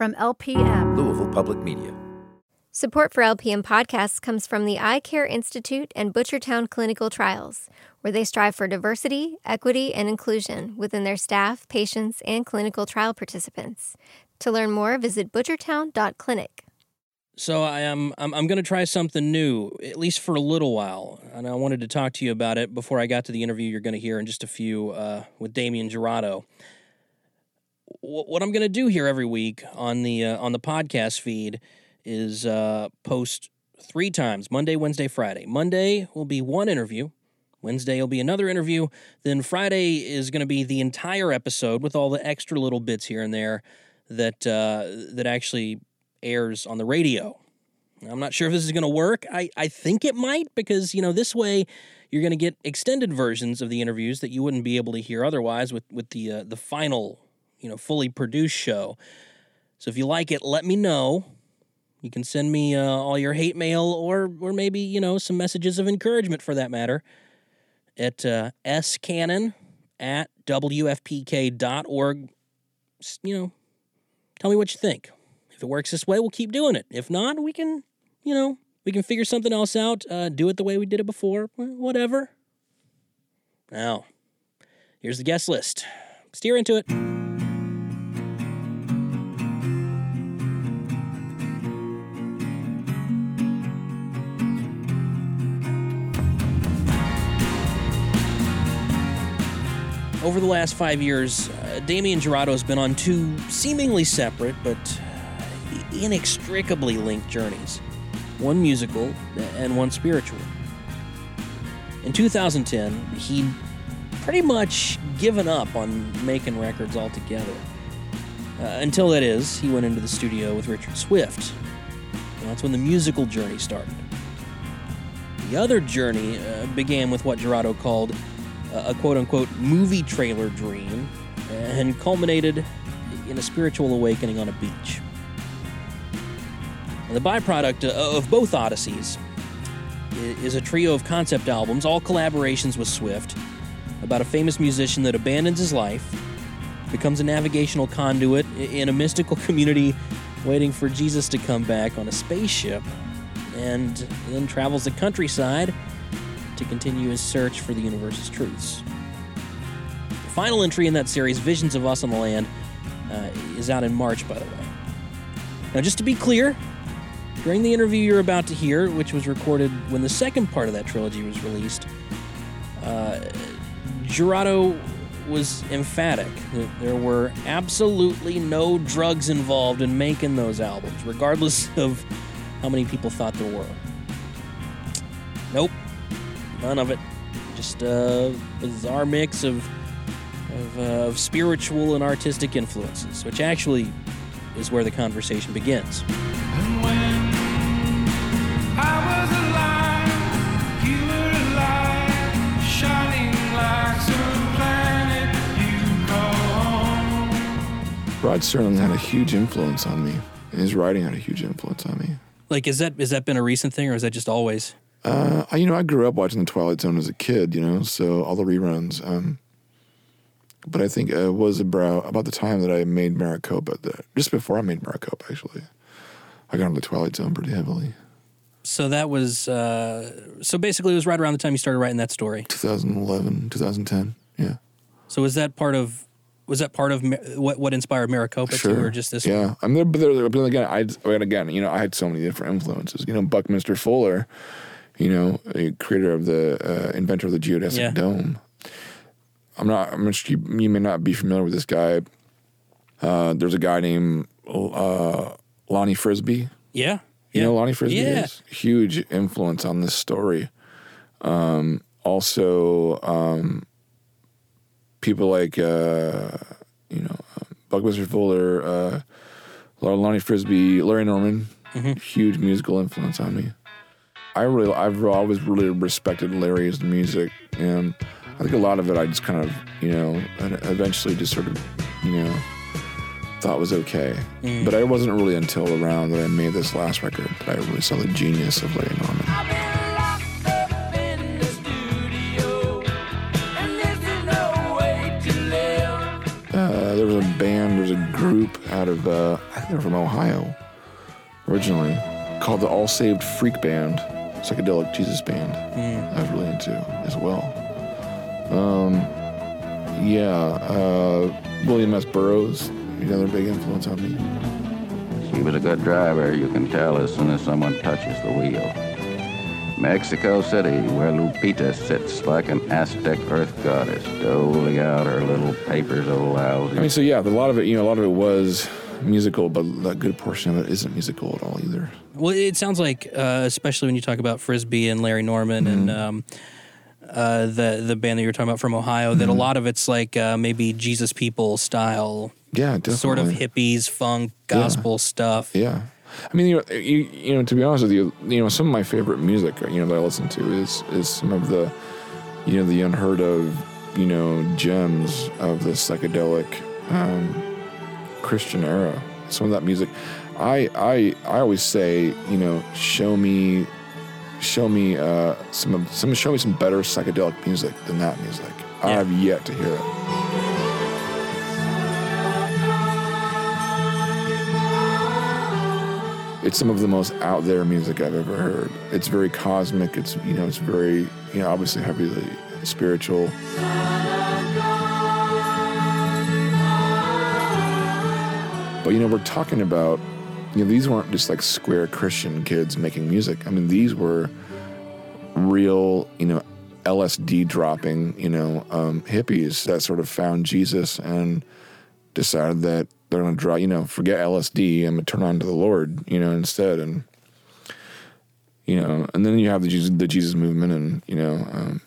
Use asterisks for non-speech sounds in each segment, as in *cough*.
From LPM, Louisville Public Media. Support for LPM podcasts comes from the Eye Care Institute and Butchertown Clinical Trials, where they strive for diversity, equity, and inclusion within their staff, patients, and clinical trial participants. To learn more, visit butchertown.clinic. So I am I'm, I'm going to try something new, at least for a little while, and I wanted to talk to you about it before I got to the interview you're going to hear in just a few uh, with Damien Jurado. What I'm going to do here every week on the uh, on the podcast feed is uh, post three times Monday, Wednesday, Friday. Monday will be one interview. Wednesday will be another interview. Then Friday is going to be the entire episode with all the extra little bits here and there that uh, that actually airs on the radio. I'm not sure if this is going to work. I, I think it might because you know this way you're going to get extended versions of the interviews that you wouldn't be able to hear otherwise with with the uh, the final you know fully produced show. So if you like it, let me know. You can send me uh, all your hate mail or or maybe you know some messages of encouragement for that matter at uh, scannon at wfpk.org. You know, tell me what you think. If it works this way, we'll keep doing it. If not, we can, you know, we can figure something else out. Uh, do it the way we did it before. Whatever. Now, here's the guest list. Steer into it. Over the last five years, uh, Damien Jurado has been on two seemingly separate but inextricably linked journeys one musical and one spiritual. In 2010, he'd pretty much given up on making records altogether. Uh, until that is, he went into the studio with Richard Swift. And that's when the musical journey started. The other journey uh, began with what Jurado called a quote unquote movie trailer dream and culminated in a spiritual awakening on a beach. And the byproduct uh, of both Odysseys is a trio of concept albums, all collaborations with Swift, about a famous musician that abandons his life, becomes a navigational conduit in a mystical *laughs* community waiting for Jesus to come back on a spaceship, and then travels the countryside to continue his search for the universe's truths. The final entry in that series, Visions of Us on the Land, uh, is out in March, by the way. Now, just to be clear, during the interview you're about to hear, which was recorded when the second part of that trilogy was released, uh, Jurado was emphatic that there were absolutely no drugs involved in making those albums, regardless *laughs* of how many people thought there were. Nope, none of it. Just a bizarre mix of of, uh, of spiritual and artistic influences, which actually is where the conversation begins. Rod Serling had a huge influence on me, and his writing had a huge influence on me. Like, is that is that been a recent thing, or is that just always? Uh, I, you know, I grew up watching The Twilight Zone as a kid, you know, so all the reruns. Um, but I think it was about, about the time that I made Maraqopa, that, just before I made Maraqopa, actually. I got into The Twilight Zone pretty heavily. So that was, uh, so basically it was right around the time you started writing that story. 2011, 2010, yeah. So was that part of, was that part of what what inspired Maraqopa sure. too, or just this? Yeah, I mean, but, there, but again, I again, you know, I had so many different influences. You know, Buckminster Fuller, you know, a creator of the uh, inventor of the geodesic Yeah. dome. I'm not. I'm sure you, you may not be familiar with this guy. Uh, there's a guy named uh, Lonnie Frisbee. Yeah. You yeah. know, Lonnie Frisbee Yeah. is huge influence on this story. Um, also, um, people like uh, you know Buckminster Fuller, uh, Lonnie Frisbee, Larry Norman, huge musical influence on me. I really, I've always really respected Larry's music, and I think a lot of it I just kind of, you know, eventually just sort of, you know, thought was okay. But I wasn't really until around that I made this last record that I really saw the genius of Larry Norman. Uh, there was a band, there was a group group out of uh, I think they're from Ohio originally called the All Saved Freak Band, psychedelic Jesus band. I was really into as well. Um, yeah, uh, William S. Burroughs, another big influence on me. He was a good driver, you can tell as soon as someone touches the wheel. Mexico City, where Lupita sits like an Aztec earth goddess, doling out her little papers of lousy. I mean, so yeah, a lot of it, you know, a lot of it was musical, but a good portion of it isn't musical at all either. Well, it sounds like, uh, especially when you talk about Frisbee and Larry Norman and Mm-hmm. um, uh, the the band that you were talking about from Ohio, that a Mm-hmm. lot of it's like uh, maybe Jesus People style, Yeah, definitely. sort of hippies, funk, gospel stuff. Yeah. I mean, you know, you, you know, to be honest with you, you know, some of my favorite music, you know, that I listen to is is some of the, you know, the unheard of, you know, gems of the psychedelic um, Christian era. Some of that music, I I I always say, you know, show me, show me uh, some some show me some better psychedelic music than that music. I have yet to hear it. it's some of the most out there music I've ever heard. It's very cosmic. It's you know, it's very you know, obviously heavily spiritual. But you know, we're talking about you know, these weren't just like square Christian kids making music. I mean, these were real, you know, LSD dropping, you know, um, hippies that sort of found Jesus and decided that they're going to draw, you know, forget LSD. I'm going to turn on to the Lord, you know, instead. And, you know, and then you have the Jesus, the Jesus movement and, you know, um,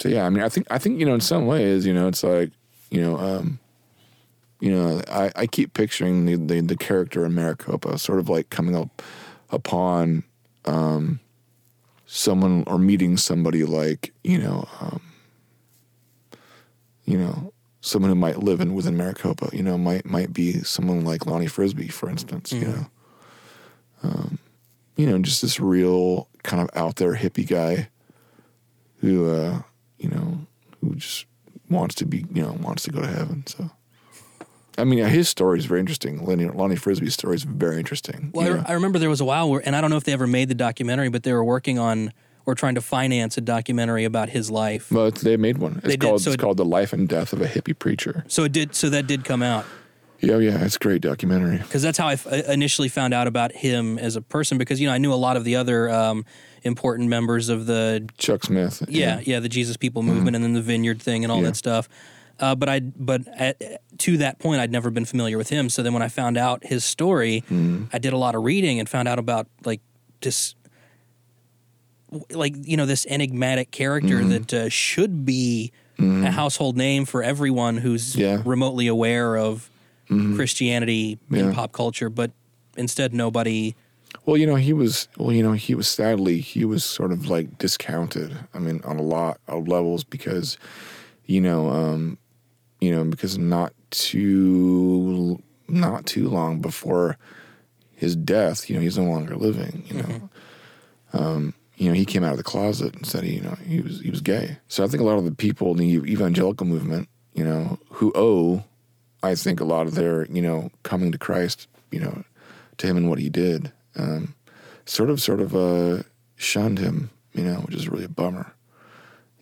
so yeah, I mean, I think, I think, you know, in some ways, you know, it's like, you know, um, you know, I, I keep picturing the, the, the character in Maraqopa sort of like coming up upon, um, someone or meeting somebody like, you know, um, you know, someone who might live in within Maraqopa, you know, might might be someone like Lonnie Frisbee, for instance, you know. Um, you know, just this real kind of out there hippie guy who uh, you know, who just wants to be, you know, wants to go to heaven. So I mean, his story is very interesting. Lonnie, Lonnie Frisbee's story is very interesting. Well, you I. I remember there was a while where, and I don't know if they ever made the documentary, but they were working on or trying to finance a documentary about his life. Well, they made one. It's They did, called so it's it- called the life and death of a hippie preacher. So it did. So that did come out Yeah, yeah, it's a great documentary. because that's how I f- initially found out about him as a person. Because you know I knew a lot of the other um, important members of the Chuck Smith. yeah yeah the Jesus People movement and then the Vineyard thing and all Mm-hmm. Yeah. that stuff. Uh, but I but at, to that point I'd never been familiar with him. So then when I found out his story, Mm-hmm. I did a lot of reading and found out about like this like you know this enigmatic character Mm-hmm. that uh, should be a household name for everyone who's Yeah. Mm-hmm. remotely aware of Christianity Yeah. in pop culture, but instead nobody. Well, you know, he was. Well, you know, he was sadly he was sort of like discounted. I mean, on a lot of levels because, you know, um, you know, because not too not too long before his death, you know, he's no longer living. You know, um, you know, he came out of the closet and said, he, you know, he was he was gay. So I think a lot of the people in the evangelical movement, you know, who owe, I think, a lot of their, you know, coming to Christ, you know, to him and what he did, um, sort of, sort of, uh, shunned him, you know, which is really a bummer.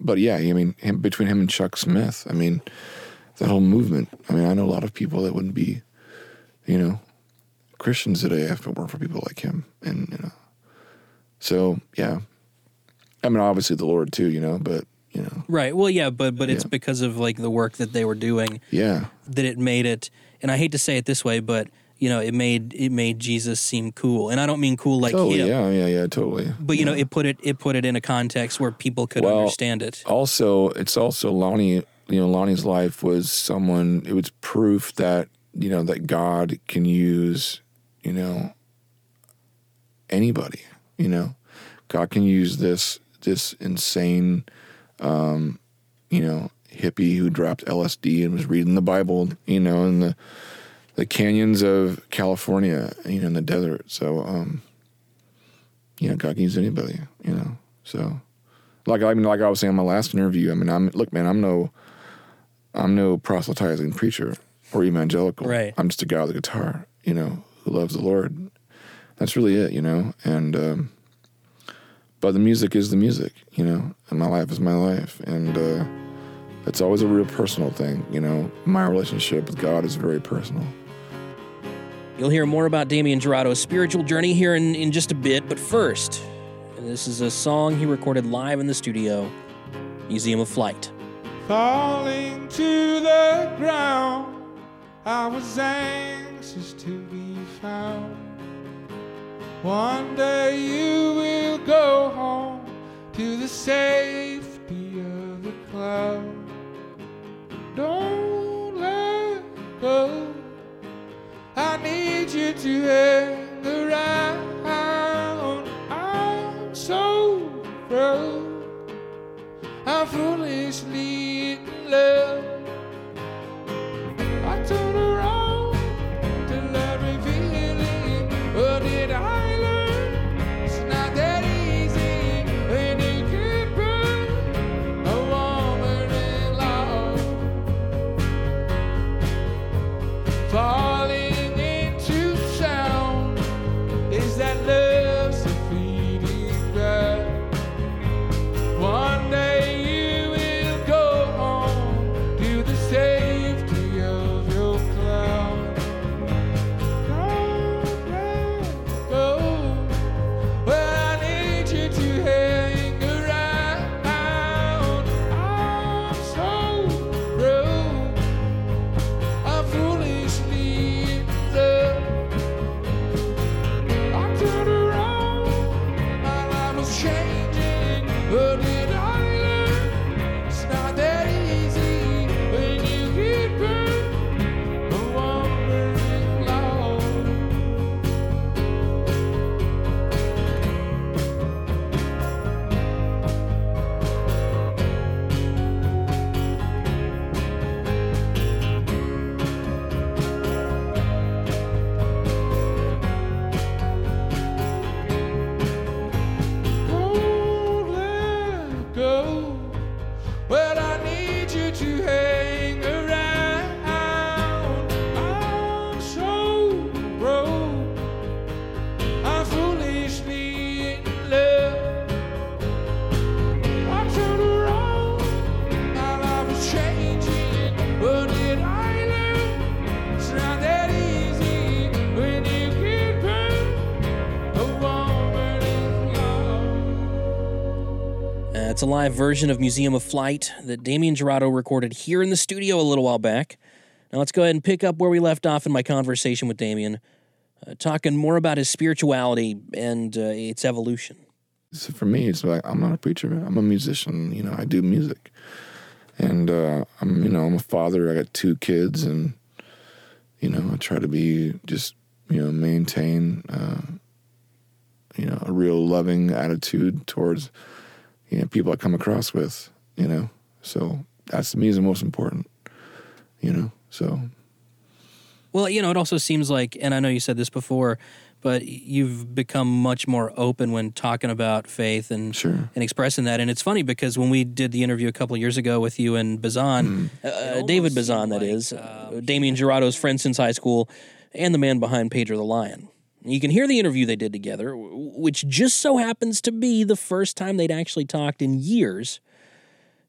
But yeah, I mean, him, between him and Chuck Smith, I mean, that whole movement. I mean, I know a lot of people that wouldn't be, you know, Christians today if it weren't for people like him, and you know, so yeah. I mean, obviously the Lord too, you know, but you know, Right. Well, yeah, but but it's Yeah. because of like the work that they were doing yeah, that it made it. And I hate to say it this way, but you know, it made it made Jesus seem cool, and I don't mean cool like totally, him, yeah, yeah, yeah, totally. but you know, it put it it put it in a context where people could Well, understand it. also it's also Lonnie you know Lonnie's life was someone it was proof that you know that God can use you know anybody you know God can use this this insane um you know hippie who dropped LSD and was reading the Bible you know in the the canyons of California you know in the desert so um you know God can use anybody you know so like I mean, like I was saying in my last interview. I mean, I'm look, man, I'm no, I'm no proselytizing preacher. or evangelical. Right. I'm just a guy with a guitar, you know, who loves the Lord. That's really it, you know. And um, but the music is the music, you know, and my life is my life, and uh, it's always a real personal thing, you know. My relationship with God is very personal. You'll hear more about Damien Jurado's spiritual journey here in, in just a bit, but first, this is a song he recorded live in the studio, Museum of Flight. Falling to the ground, I was anxious to be found. One day you will go home to the safety of the cloud. Don't let go. I need you to hang around. I'm so broke. I'm foolishly in it's a live version of Museum of Flight that Damien Jurado recorded here in the studio a little while back. Now let's go ahead and pick up where we left off in my conversation with Damien, uh, talking more about his spirituality and uh, its evolution. So for me, it's like I'm not a preacher. Man. I'm a musician. You know, I do music, and uh, I'm you know I'm a father. I got two kids, and you know I try to be just you know maintain uh, you know a real loving attitude towards you know people I come across with. You know, so that's to me is the most important. You know, so Well, you know, it also seems like, and I know you said this before, but you've become much more open when talking about faith and Sure. and expressing that. And it's funny because when we did the interview a couple of years ago with you and Bazan, uh, David Bazan, that is, uh, Damien Gerardo's friend since high school, and the man behind Pedro the Lion. You can hear the interview they did together, which just so happens to be the first time they'd actually talked in years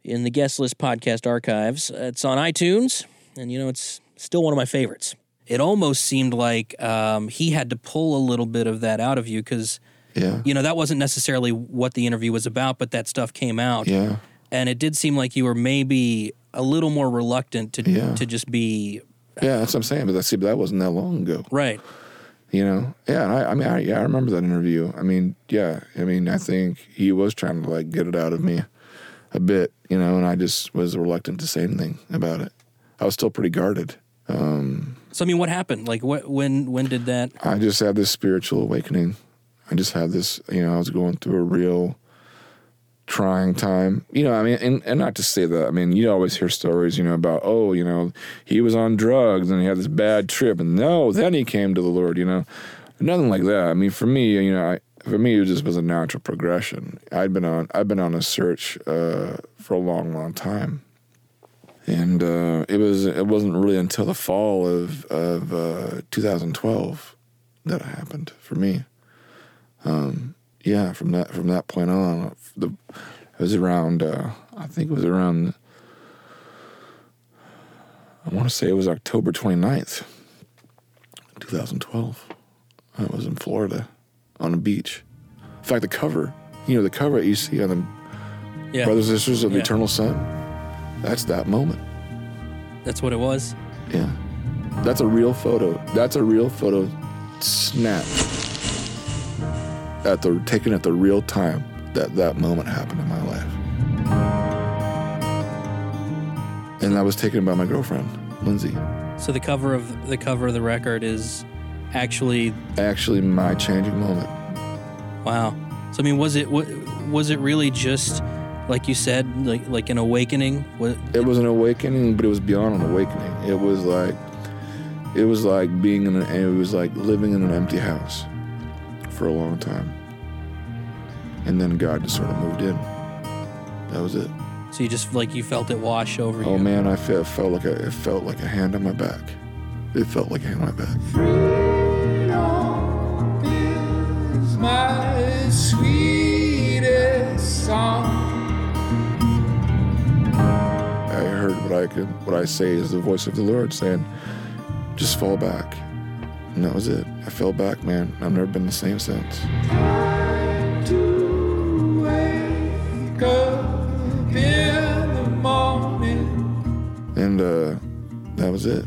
in the guest list podcast archives. It's on iTunes, and you know, it's still one of my favorites. It almost seemed like um, he had to pull a little bit of that out of you because, yeah, you know, that wasn't necessarily what the interview was about, but that stuff came out. yeah, And it did seem like you were maybe a little more reluctant to, Yeah. to just be yeah. That's what I'm saying. But that see, but that wasn't that long ago. right. You know, yeah. And I, I mean, I, yeah, I remember that interview. I mean, yeah. I mean, I think he was trying to like get it out of me a bit, you know, and I just was reluctant to say anything about it. I was still pretty guarded. Um, So, I mean, what happened? Like, what, when, when did that? I just had this spiritual awakening. I just had this, you know, I was going through a real trying time. You know, I mean, and, and not to say that, I mean, you always hear stories, you know, about, oh, you know, he was on drugs and he had this bad trip. And no, then he came to the Lord, you know. Nothing like that. I mean, for me, you know, I, for me, it just was a natural progression. I'd been on, I've been on a search uh, for a long, long time, and uh, it was it wasn't really until the fall of of uh, 2012 that it happened for me. Um, yeah, from that from that point on, the it was around uh, I think it was around I want to say it was October 29th, 2012. I was in Florida on a beach. In fact, the cover, you know, the cover you see on the Yeah. Brothers and Sisters of the Eternal Sun, that's that moment. That's what it was. Yeah. That's a real photo. That's a real photo snap at the taken at the real time that that moment happened in my life. And that was taken by my girlfriend, Lindsay. So the cover of the cover of the record is actually Actually, my changing moment. wow. So I mean, was it wa- was it really just like you said, like like an awakening? Was, It was an awakening, but it was beyond an awakening. It was like, it was like being in, an, it was like living in an empty house for a long time. And then God just sort of moved in. That was it. so you just like you felt it wash over oh, you. Oh man, I felt, felt like a, it felt like a hand on my back. It felt like a hand on my back. Freedom is my sweetest song. I heard what I could, what I say is the voice of the Lord saying, just fall back. And that was it. I fell back, man. I've never been the same since. The. And uh, that was it.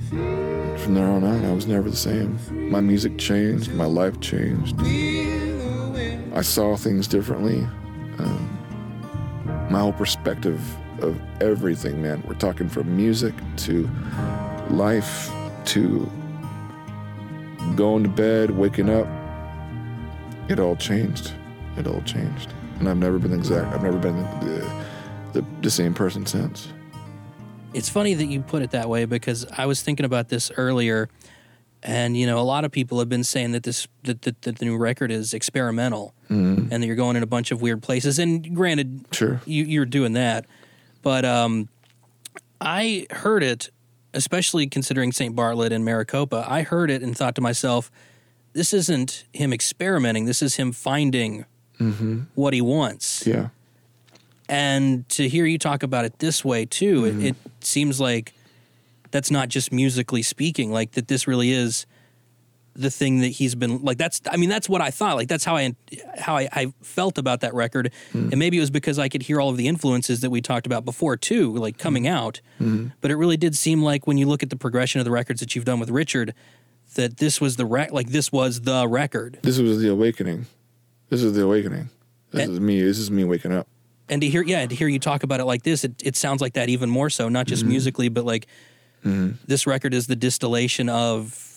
From there on out, I was never the same. My music changed, my life changed. I saw things differently. Um, my whole perspective of everything, man. We're talking from music to life to going to bed, waking up. It all changed. It all changed. And I've never been exact. I've never been the, the, the same person since. It's funny that you put it that way because I was thinking about this earlier, and you know, a lot of people have been saying that this that, that, that the new record is experimental, and that you're going in a bunch of weird places. And granted, Sure. you, you're doing that, but um, I heard it, especially considering St. Bartlett and Maraqopa. I heard it and thought to myself, this isn't him experimenting. This is him finding mm-hmm. what he wants. Yeah. And to hear you talk about it this way too, it, mm-hmm. it seems like that's not just musically speaking, like that this really is the thing that he's been like that's I mean that's what I thought like that's how I how I, I felt about that record hmm. and maybe it was because I could hear all of the influences that we talked about before too like coming hmm. out hmm. but it really did seem like when you look at the progression of the records that you've done with Richard that this was the rec like this was the record This was the awakening. This is the awakening. This And- is me. This is me waking up. and to hear yeah to hear you talk about it like this it, it sounds like that even more so not just mm-hmm. musically but like mm-hmm. this record is the distillation of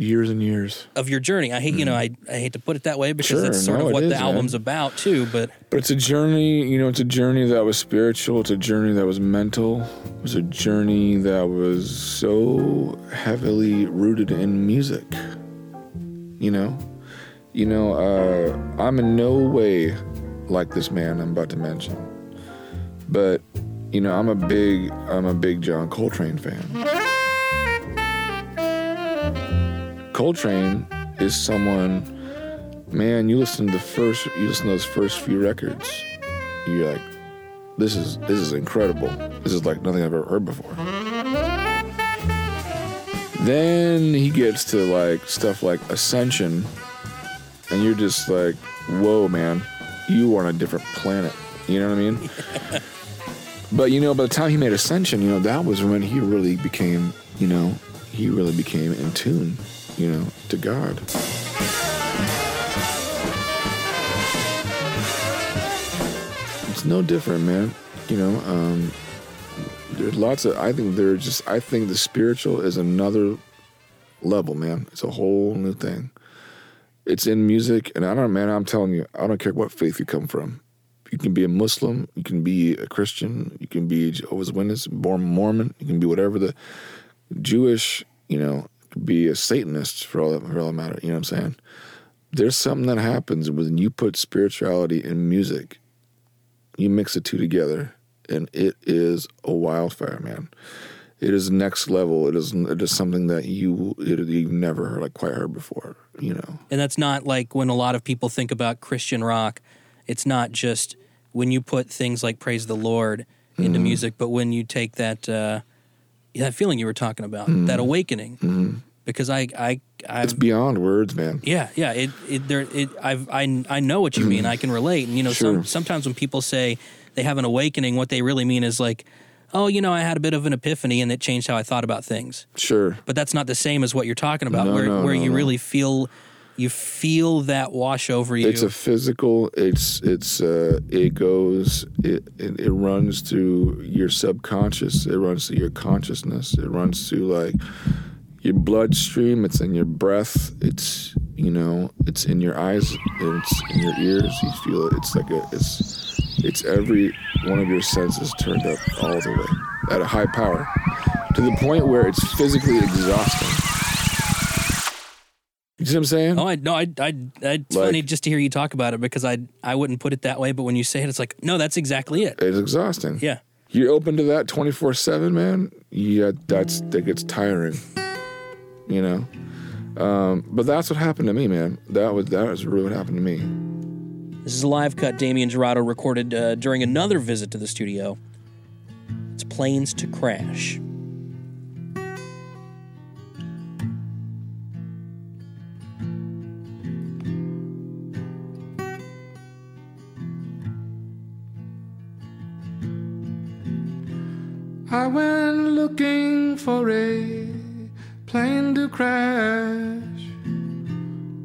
Years and years. of your journey i hate you know I, I hate to put it that way because Sure, that's sort no, of what is, the man. album's about too but But it's a journey, you know, it's a journey that was spiritual. It's a journey that was mental. It was a journey that was so heavily rooted in music. You know? You know, uh, I'm in no way like this man I'm about to mention. But, you know, I'm a big I'm a big John Coltrane fan. Coltrane is someone man, you listen to the first, you listen to those first few records, you're like, this is this is incredible. This is like nothing I've ever heard before. Then he gets to like stuff like Ascension, and you're just like, whoa, man, you are on a different planet. You know what I mean? *laughs* but you know, by the time he made Ascension, you know, that was when he really became, you know, he really became in tune, you know, to God. it's no different, man. You know, um, there's lots of. I think there's just. I think the spiritual is another level, man. It's a whole new thing. It's in music, and I don't, man. I'm telling you, I don't care what faith you come from. You can be a Muslim, you can be a Christian, you can be Jehovah's Witness, born Mormon, you can be whatever the Jewish, you know, be a Satanist for all that, for all that matter. You know what I'm saying? There's something that happens when you put spirituality in music you mix the two together, and it is a wildfire, man. It is next level. It is it is something that you it, you've never heard, like quite heard before. You know, And that's not like when a lot of people think about Christian rock, it's not just when you put things like praise the Lord into Mm-hmm. music, but when you take that uh, that feeling you were talking about, Mm-hmm. that awakening. Because I I I it's beyond words, man. yeah yeah it it there it I've I I know what you mean. I can relate. And you know Sure. some sometimes when people say they have an awakening, what they really mean is like, oh, you know, I had a bit of an epiphany and it changed how I thought about things. Sure. But that's not the same as what you're talking about, No, where no, where no, you really feel you feel that wash over you. It's a physical. It's it's uh, it goes. It, it it runs through your subconscious. It runs through your consciousness. It runs through like your bloodstream. It's in your breath. It's you know. It's in your eyes. It's in your ears. You feel it. It's like a. It's it's every one of your senses turned up all the way at a high power, to the point where it's physically exhausting. You see what I'm saying? Oh, I no, I, I, it's Like- funny just to hear you talk about it because I, I wouldn't put it that way, but when you say it, it's like, no, that's exactly it. It's exhausting. Yeah, You're open to that 24 7, man. Yeah, that's that gets tiring. You know? Um, but that's what happened to me, man. That was that was really what happened to me. this is a live cut Damien Jurado recorded uh, during another visit to the studio. It's Planes to Crash. I went looking for a plane to crash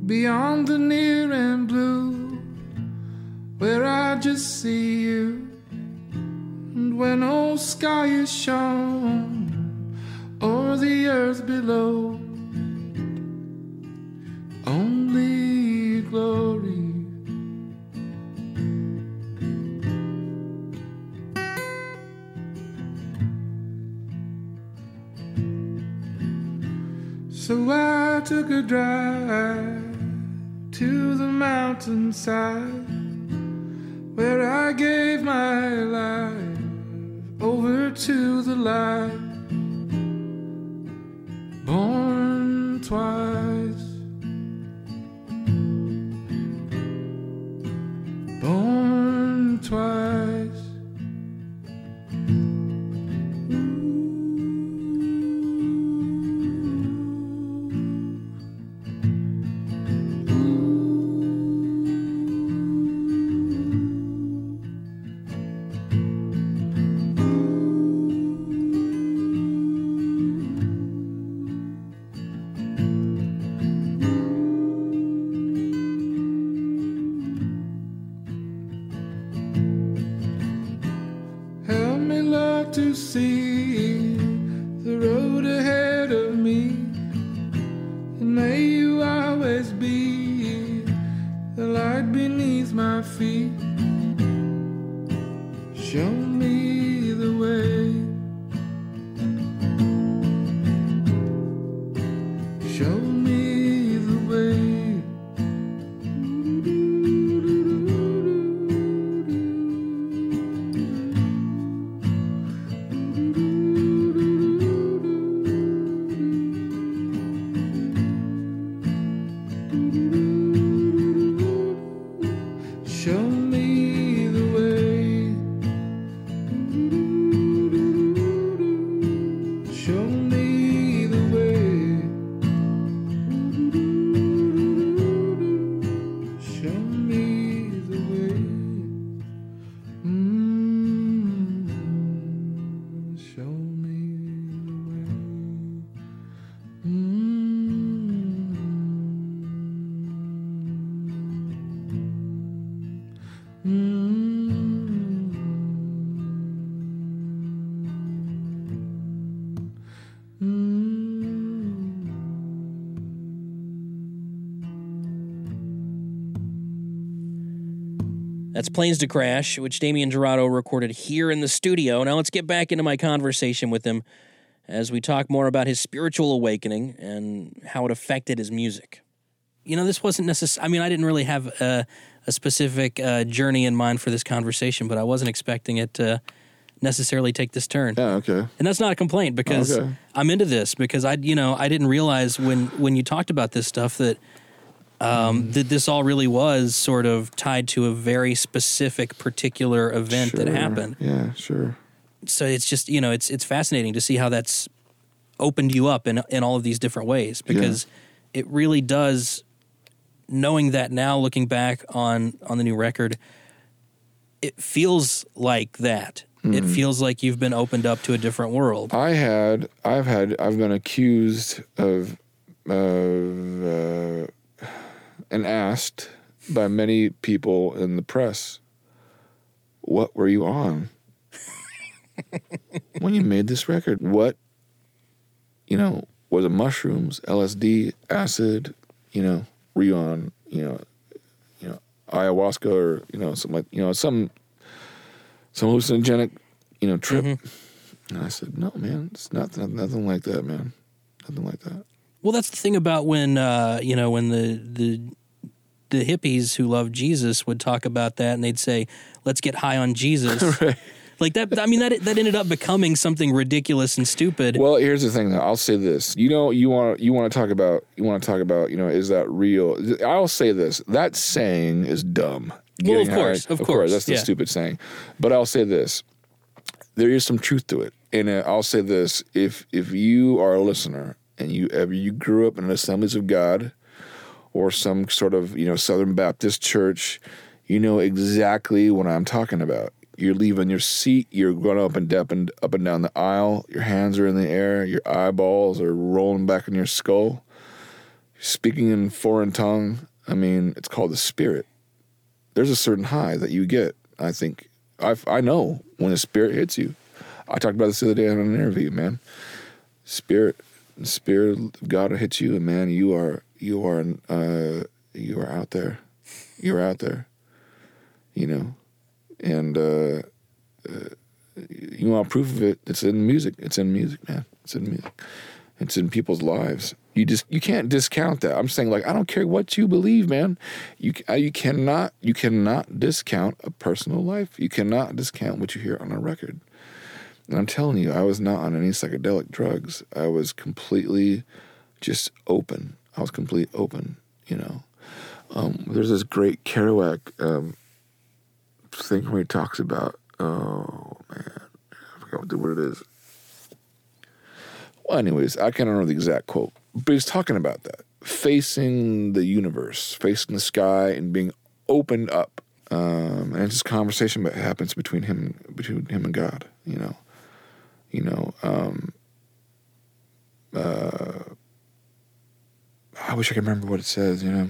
beyond the near and blue, where I just see you. And when old sky is shown, or the earth below, took a drive to the mountainside where I gave my life over to the light. To see Planes to Crash, which Damien Jurado recorded here in the studio. Now let's get back into my conversation with him as we talk more about his spiritual awakening and how it affected his music. You know, this wasn't necessary. I mean, I didn't really have a, a specific uh, journey in mind for this conversation, but I wasn't expecting it to necessarily take this turn. Yeah. Okay. And that's not a complaint because Okay. I'm into this because I, you know, I didn't realize when when you talked about this stuff that um, that this all really was sort of tied to a very specific, particular event that happened. Yeah. Sure. So it's just you know it's it's fascinating to see how that's opened you up in in all of these different ways because it really does. Knowing that now, looking back on on the new record, it feels like that. It Mm-hmm. feels like you've been opened up to a different world. I had, I've had, I've been accused of, of, uh, and asked by many people in the press, what were you on *laughs* when you made this record? What, you know, was it mushrooms, LSD, acid, you know, were you on, you know, you know, ayahuasca or, you know, something like, you know, some, some hallucinogenic, you know, trip. Mm-hmm. And I said, "No, man, it's nothing, nothing like that, man, nothing like that." Well, that's the thing about when uh, you know when the the the hippies who love Jesus would talk about that, and they'd say, "Let's get high on Jesus." *laughs* Like that. I mean, that that ended up becoming something ridiculous and stupid. Well, here's the thing. Though. I'll say this. You know, you want you want to talk about you want to talk about you know is that real? I'll say this. That saying is dumb. Well, of course, of course, That's the yeah. stupid saying. But I'll say this. There is some truth to it, and uh, I'll say this: if if you are a listener and you ever you grew up in an Assemblies of God or some sort of you know Southern Baptist church, you know exactly what I'm talking about. You're leaving your seat. You're going up and up and up and down the aisle. Your hands are in the air. Your eyeballs are rolling back in your skull. Speaking in foreign tongue. I mean, it's called the spirit. There's a certain high that you get. I think I I know when the spirit hits you. I talked about this the other day in an interview, man. Spirit, the spirit of God will hit you, and man, you are you are uh, you are out there. You're out there. You know, and uh, uh, you want proof of it? It's in music. It's in music, man. It's in music. It's in people's lives. You just you can't discount that. I'm saying like I don't care what you believe, man. You uh, you cannot you cannot discount a personal life. You cannot discount what you hear on a record. And I'm telling you, I was not on any psychedelic drugs. I was completely just open. I was completely open. You know, um, there's this great Kerouac um, thing where he talks about. Oh man, I forgot what, it is. Well, anyways, I can't remember the exact quote, but he's talking about that facing the universe, facing the sky, and being opened up. Um, and it's just conversation that happens between him, between him and God. You know, you know. Um, uh, I wish I could remember what it says. You know.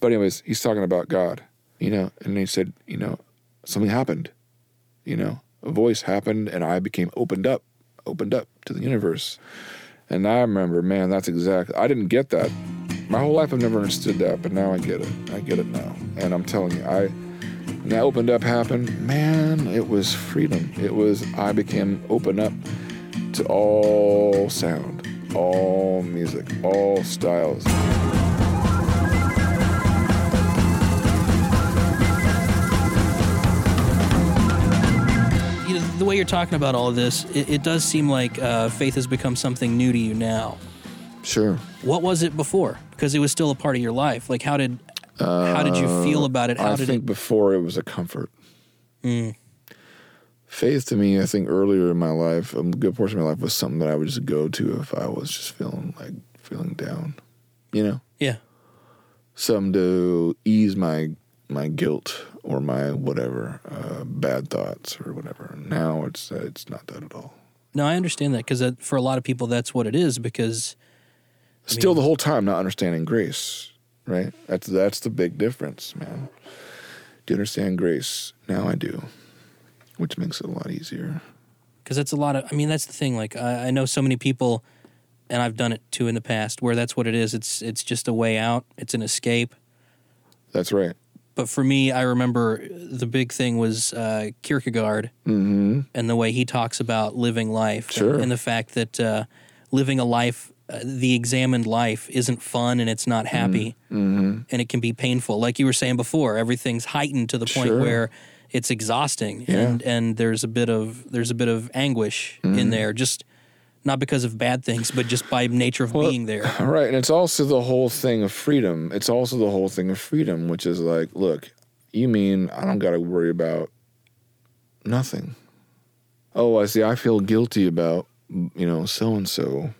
But anyways, he's talking about God. You know, and he said, you know, something happened. You know, a voice happened, and I became opened up opened up to the universe. And I remember, man, that's exactly, I didn't get that. My whole life I've never understood that, but now I get it. I get it now. And I'm telling you, I, when that opened up happened, man, it was freedom. It was, I became open up to all sound, all music, all styles. You know, the way you're talking about all of this, it, it does seem like uh, faith has become something new to you now. Sure. What was it before? Because it was still a part of your life. Like, how did how did you feel about it? How Uh, I did think it? before it was a comfort. Mm. Faith to me, I think earlier in my life, a good portion of my life was something that I would just go to if I was just feeling like feeling down, you know, Yeah. something to ease my my guilt or my whatever uh, bad thoughts or whatever. Now it's uh, it's not that at all. No, I understand that because for a lot of people, that's what it is. Because Still, the whole time not understanding grace, right? That's that's the big difference, man. Do you understand grace? Now I do, which makes it a lot easier. because that's a lot of. I mean, that's the thing. Like, I, I know so many people, and I've done it too in the past, where that's what it is. It's it's just a way out. It's an escape. That's right. But for me, I remember the big thing was uh, Kierkegaard Mm-hmm. and the way he talks about living life, Sure. and, and the fact that uh, living a life, uh, the examined life, isn't fun and it's not happy, Mm-hmm. and it can be painful. Like you were saying before, everything's heightened to the point Sure. where it's exhausting Yeah. and and there's a bit of there's a bit of anguish Mm-hmm. in there just not because of bad things but just by nature of being there *laughs* right and it's also the whole thing of freedom. It's also the whole thing of freedom, which is like, look, you mean I don't got to worry about nothing. Oh, I see. I feel guilty about you know so and so.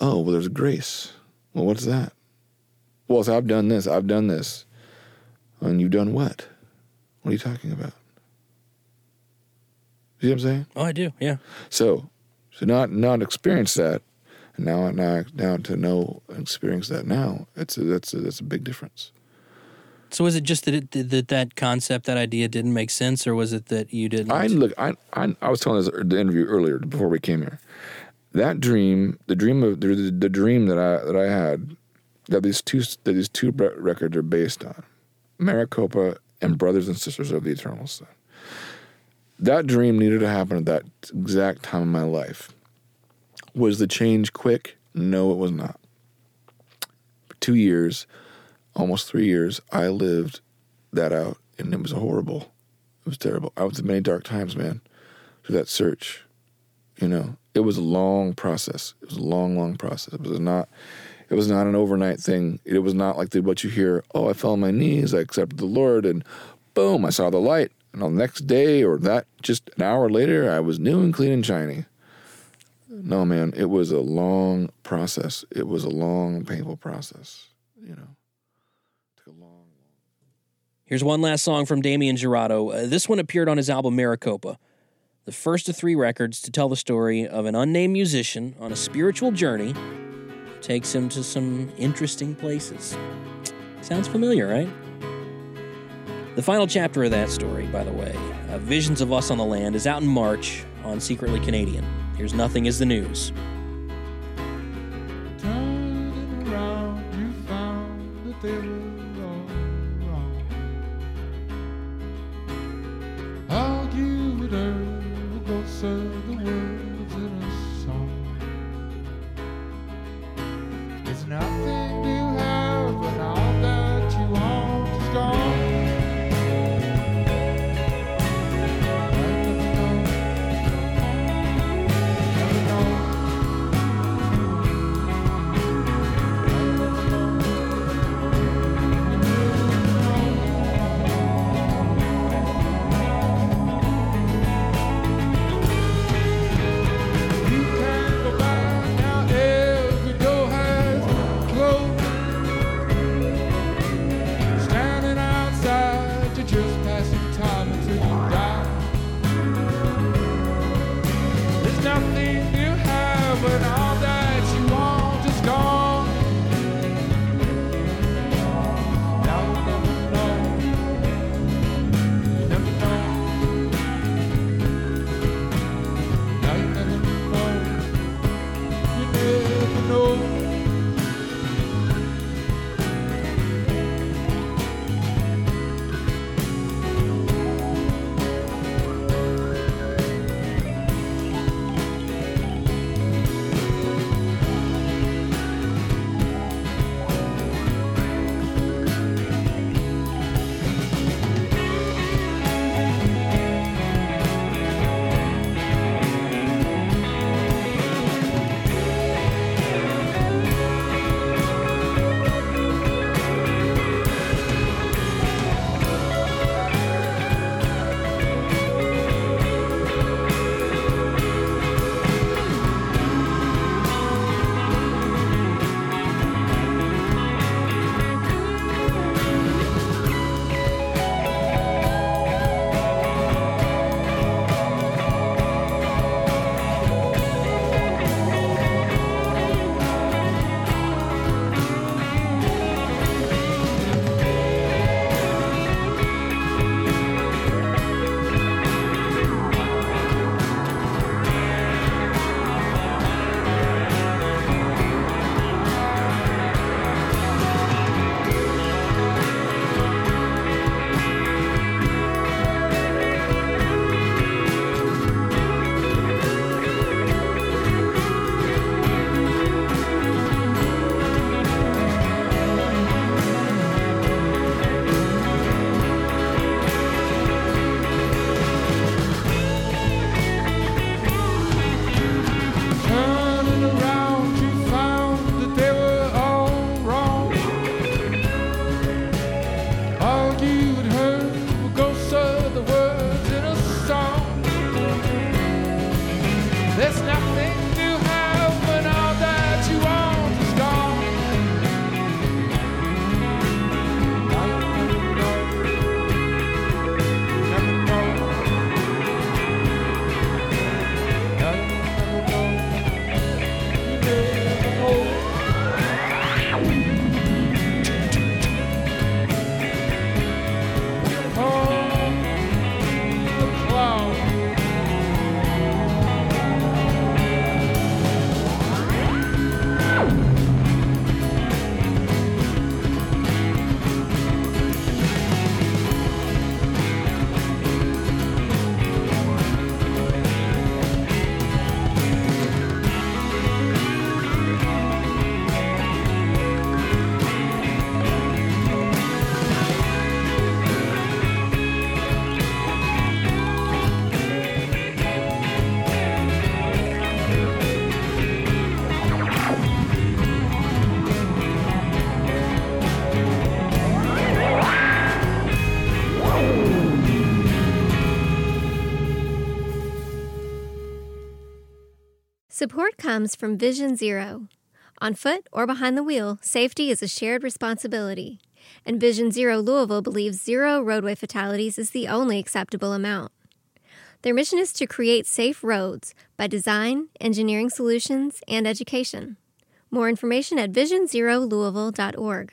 Oh, well, there's grace. Well, what's that? Well, so I've done this. I've done this, and you've done what? What are you talking about? You See what I'm saying? oh i do yeah So, so not not experience that, and now now now to know and experience that now, it's a, that's a, that's a big difference. so was it just that it, that that concept that idea didn't make sense or was it that you didn't I look, I I, I was telling this the interview earlier before we came here. That dream, the dream of the, the, dream that I that I had, that these two that these two records are based on, Maraqopa and Brothers and Sisters of the Eternal Son. That dream needed to happen at that exact time in my life. Was the change quick? No, it was not. For two years, almost three years, I lived that out, and it was horrible. It was terrible. I was in many dark times, man, through that search. You know, it was a long process. It was a long, long process. It was not. It was not an overnight thing. It was not like the, what you hear. Oh, I fell on my knees. I accepted the Lord, and boom, I saw the light. And on the next day, or that just an hour later, I was new and clean and shiny. No, man, it was a long process. It was a long, painful process. You know, took a long. Long. Here's one last song from Damien Jurado. Uh, this one appeared on his album Maraqopa, the first of three records to tell the story of an unnamed musician on a spiritual journey. Takes him to some interesting places. Sounds familiar, right? The final chapter of that story, by the way, uh, Visions of Us on the Land, is out in March on Secretly Canadian. Here's Nothing is the News. Comes from Vision Zero. On foot or behind the wheel, safety is a shared responsibility. And Vision Zero Louisville believes zero roadway fatalities is the only acceptable amount. Their mission is to create safe roads by design, engineering solutions, and education. More information at visionzerolouisville.org.